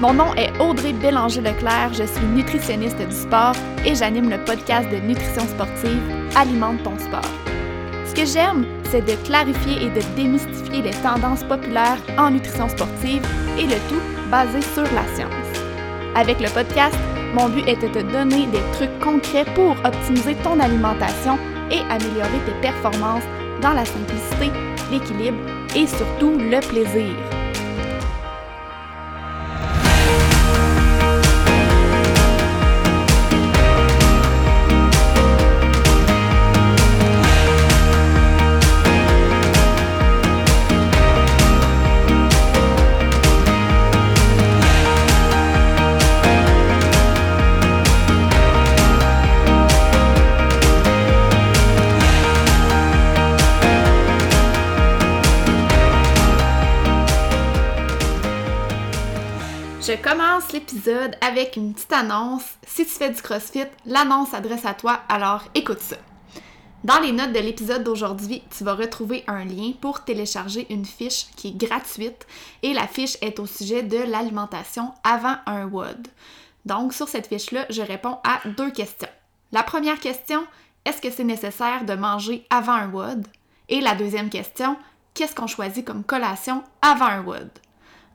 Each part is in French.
Mon nom est Audrey Bélanger-Leclerc, je suis nutritionniste du sport et j'anime le podcast de nutrition sportive Alimente ton sport. Ce que j'aime, c'est de clarifier et de démystifier les tendances populaires en nutrition sportive et le tout basé sur la science. Avec le podcast, mon but est de te donner des trucs concrets pour optimiser ton alimentation et améliorer tes performances dans la simplicité, l'équilibre et surtout le plaisir. Je commence l'épisode avec une petite annonce. Si tu fais du CrossFit, l'annonce s'adresse à toi, alors écoute ça. Dans les notes de l'épisode d'aujourd'hui, tu vas retrouver un lien pour télécharger une fiche qui est gratuite et la fiche est au sujet de l'alimentation avant un WOD. Donc sur cette fiche-là, je réponds à deux questions. La première question, est-ce que c'est nécessaire de manger avant un WOD? Et la deuxième question, qu'est-ce qu'on choisit comme collation avant un WOD?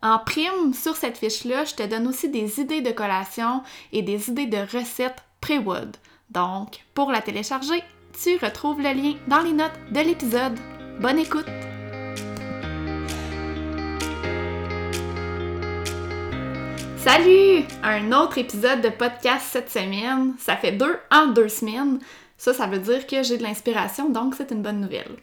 En prime, sur cette fiche-là, je te donne aussi des idées de collation et des idées de recettes pré-wood. Donc, pour la télécharger, tu retrouves le lien dans les notes de l'épisode. Bonne écoute! Salut! Un autre épisode de podcast cette semaine. Ça fait deux en deux semaines. Ça, ça veut dire que j'ai de l'inspiration, donc c'est une bonne nouvelle.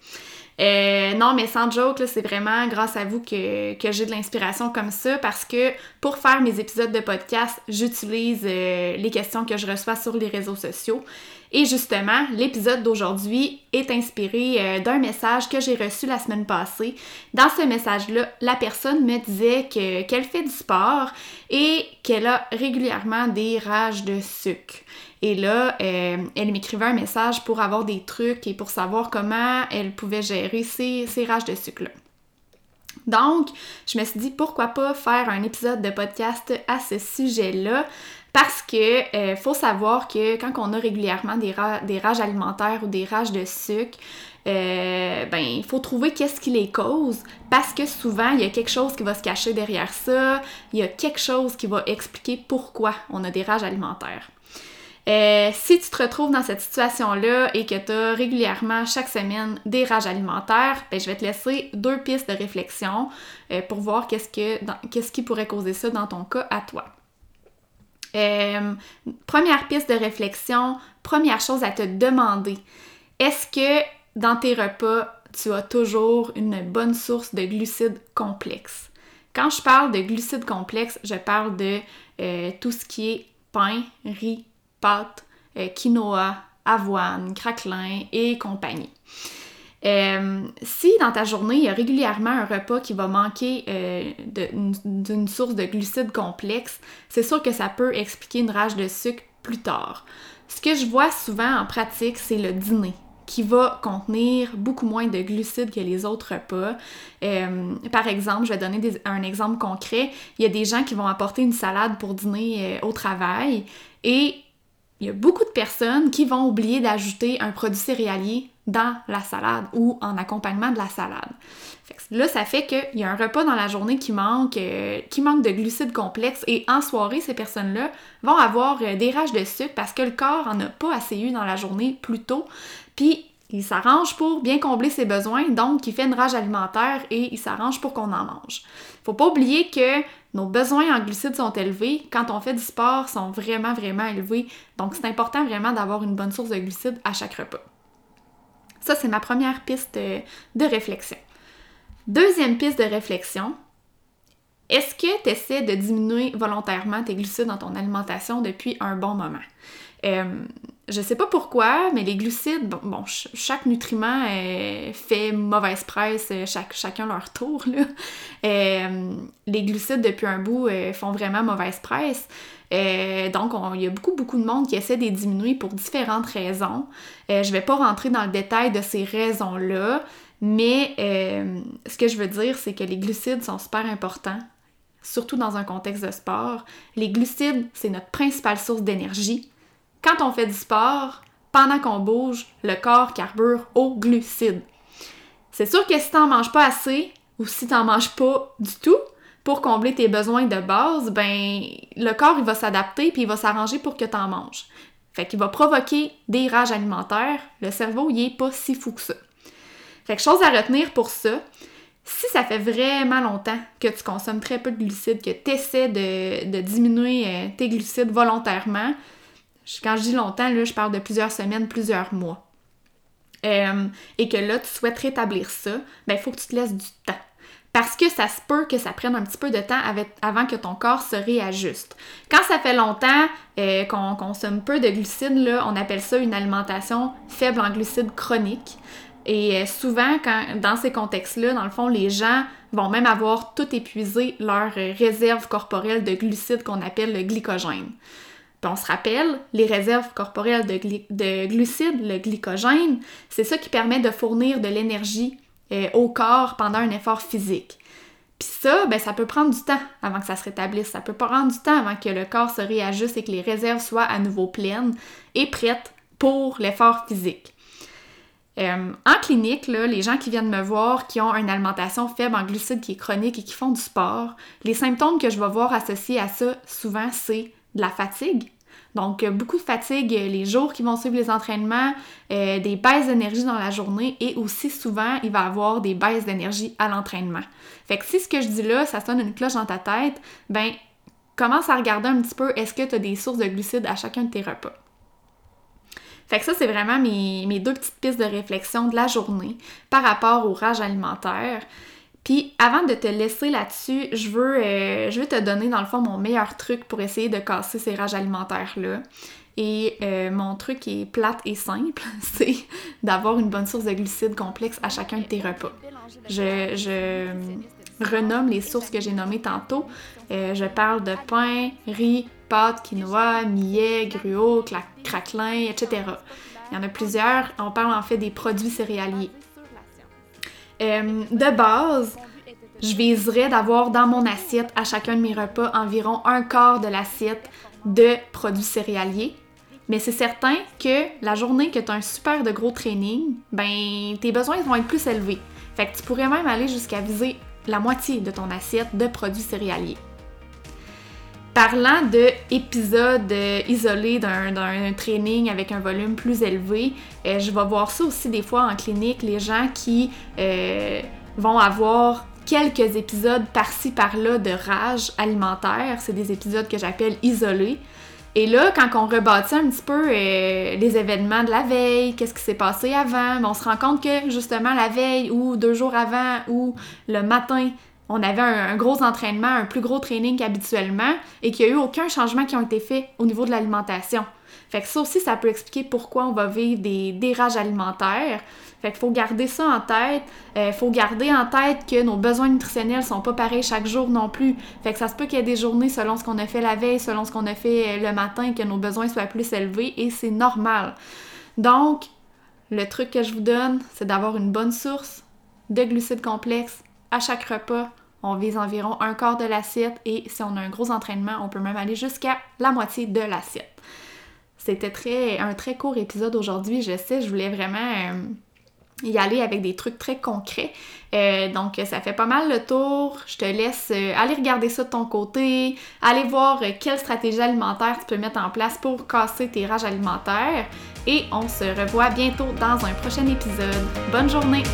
Euh, non, mais sans joke, c'est vraiment grâce à vous que, j'ai de l'inspiration comme ça parce que pour faire mes épisodes de podcast, j'utilise euh, les questions que je reçois sur les réseaux sociaux. Et justement, l'épisode d'aujourd'hui est inspiré euh, d'un message que j'ai reçu la semaine passée. Dans ce message-là, la personne me disait que, qu'elle fait du sport et qu'elle a régulièrement des rages de sucre. Et là, euh, elle m'écrivait un message pour avoir des trucs et pour savoir comment elle pouvait gérer ces, rages de sucre-là. Donc, je me suis dit pourquoi pas faire un épisode de podcast à ce sujet-là? Parce que euh, faut savoir que quand on a régulièrement des, des rages alimentaires ou des rages de sucre, euh, ben il faut trouver qu'est-ce qui les cause parce que souvent il y a quelque chose qui va se cacher derrière ça, il y a quelque chose qui va expliquer pourquoi on a des rages alimentaires. Euh, si tu te retrouves dans cette situation-là et que tu as régulièrement chaque semaine des rages alimentaires, ben, je vais te laisser deux pistes de réflexion euh, pour voir qu'est-ce, que, qu'est-ce qui pourrait causer ça dans ton cas à toi. Euh, première piste de réflexion, première chose à te demander, est-ce que dans tes repas, tu as toujours une bonne source de glucides complexes? Quand je parle de glucides complexes, je parle de tout ce qui est pain, riz, pâtes, euh, quinoa, avoine, craquelin et compagnie. Euh, si dans ta journée, il y a régulièrement un repas qui va manquer euh, d'une source de glucides complexes, c'est sûr que ça peut expliquer une rage de sucre plus tard. Ce que je vois souvent en pratique, c'est le dîner qui va contenir beaucoup moins de glucides que les autres repas. par exemple, je vais donner un exemple concret. Il y a des gens qui vont apporter une salade pour dîner au travail et il y a beaucoup de personnes qui vont oublier d'ajouter un produit céréalier dans la salade ou en accompagnement de la salade. là, ça fait qu'il y a un repas dans la journée qui manque, euh, qui manque de glucides complexes et en soirée, ces personnes-là vont avoir euh, des rages de sucre parce que le corps en a pas assez eu dans la journée plus tôt. Puis il s'arrange pour bien combler ses besoins, donc il fait une rage alimentaire et il s'arrange pour qu'on en mange. Faut pas oublier que nos besoins en glucides sont élevés. Quand on fait du sport, sont vraiment, vraiment élevés. Donc, c'est important vraiment d'avoir une bonne source de glucides à chaque repas. Ça, c'est ma première piste de réflexion. Deuxième piste de réflexion, est-ce que tu essaies de diminuer volontairement tes glucides dans ton alimentation depuis un bon moment? Euh, je sais pas pourquoi, mais les glucides, bon, chaque nutriment euh, fait mauvaise presse, euh, chaque, chacun leur tour. Là. les glucides, depuis un bout, font vraiment mauvaise presse. donc, il y a beaucoup, beaucoup de monde qui essaie de les diminuer pour différentes raisons. je vais pas rentrer dans le détail de ces raisons-là, mais ce que je veux dire, c'est que les glucides sont super importants surtout dans un contexte de sport. Les glucides, c'est notre principale source d'énergie. Quand on fait du sport, pendant qu'on bouge, le corps carbure aux glucides. C'est sûr que si t'en manges pas assez, ou si t'en manges pas du tout, pour combler tes besoins de base, ben le corps il va s'adapter puis il va s'arranger pour que t'en manges. Fait qu'il va provoquer des rages alimentaires. Le cerveau, il est pas si fou que ça. Fait que chose à retenir pour ça, si ça fait vraiment longtemps que tu consommes très peu de glucides, que tu essaies de, diminuer euh, tes glucides volontairement, quand je dis longtemps, je parle de plusieurs semaines, plusieurs mois, euh, et que là, tu souhaites rétablir ça, ben il faut que tu te laisses du temps. Parce que ça se peut que ça prenne un petit peu de temps avant que ton corps se réajuste. Quand ça fait longtemps euh, qu'on consomme peu de glucides, là, on appelle ça une alimentation faible en glucides chronique. Et euh, souvent, quand, dans ces contextes-là, dans le fond, les gens vont même avoir tout épuisé leur réserve corporelle de glucides qu'on appelle le glycogène. On se rappelle, les réserves corporelles de, de glucides, le glycogène, c'est ça qui permet de fournir de l'énergie euh, au corps pendant un effort physique. Puis ça, ben, ça peut prendre du temps avant que ça se rétablisse. Ça peut prendre du temps avant que le corps se réajuste et que les réserves soient à nouveau pleines et prêtes pour l'effort physique. Euh, en clinique, les gens qui viennent me voir, qui ont une alimentation faible en glucides qui est chronique et qui font du sport, les symptômes que je vais voir associés à ça, souvent, c'est de la fatigue, donc, euh, beaucoup de fatigue les jours qui vont suivre les entraînements, euh, des baisses d'énergie dans la journée et aussi souvent, il va y avoir des baisses d'énergie à l'entraînement. Fait que si ce que je dis là, ça sonne une cloche dans ta tête, ben commence à regarder un petit peu est-ce que tu as des sources de glucides à chacun de tes repas? Fait que ça, c'est vraiment mes, deux petites pistes de réflexion de la journée par rapport au rage alimentaire. Puis avant de te laisser là-dessus, je veux, euh, je veux te donner dans le fond mon meilleur truc pour essayer de casser ces rages alimentaires-là. Et euh, mon truc est plate et simple, c'est d'avoir une bonne source de glucides complexes à chacun de tes repas. Je, je renomme les sources que j'ai nommées tantôt. Euh, je parle de pain, riz, pâtes, quinoa, millet, gruau, craquelin, etc. Il y en a plusieurs. On parle en fait des produits céréaliers. Euh, de base, je viserais d'avoir dans mon assiette à chacun de mes repas environ un quart de l'assiette de produits céréaliers. Mais c'est certain que la journée que tu as un super de gros training, ben tes besoins vont être plus élevés. Fait que tu pourrais même aller jusqu'à viser la moitié de ton assiette de produits céréaliers. Parlant de épisodes euh, isolés d'un training avec un volume plus élevé, euh, je vais voir ça aussi des fois en clinique, les gens qui euh, vont avoir quelques épisodes par-ci par-là de rage alimentaire. C'est des épisodes que j'appelle isolés. Et là, quand on rebâtit un petit peu les événements de la veille, qu'est-ce qui s'est passé avant, ben, on se rend compte que justement la veille ou deux jours avant ou le matin, on avait un, gros entraînement, un plus gros training qu'habituellement et qu'il n'y a eu aucun changement qui a été fait au niveau de l'alimentation. Fait que ça aussi, ça peut expliquer pourquoi on va vivre des dérages alimentaires. Fait qu'il faut garder ça en tête. Il euh, faut garder en tête que nos besoins nutritionnels sont pas pareils chaque jour non plus. Fait que ça se peut qu'il y ait des journées selon ce qu'on a fait la veille, selon ce qu'on a fait euh, le matin, que nos besoins soient plus élevés et c'est normal. Donc, le truc que je vous donne, c'est d'avoir une bonne source de glucides complexes à chaque repas, on vise environ un quart de l'assiette et si on a un gros entraînement, on peut même aller jusqu'à la moitié de l'assiette. C'était un très court épisode aujourd'hui, je sais, je voulais vraiment euh, y aller avec des trucs très concrets. Euh, donc ça fait pas mal le tour. Je te laisse euh, aller regarder ça de ton côté, aller voir quelle stratégie alimentaire tu peux mettre en place pour casser tes rages alimentaires. Et on se revoit bientôt dans un prochain épisode. Bonne journée!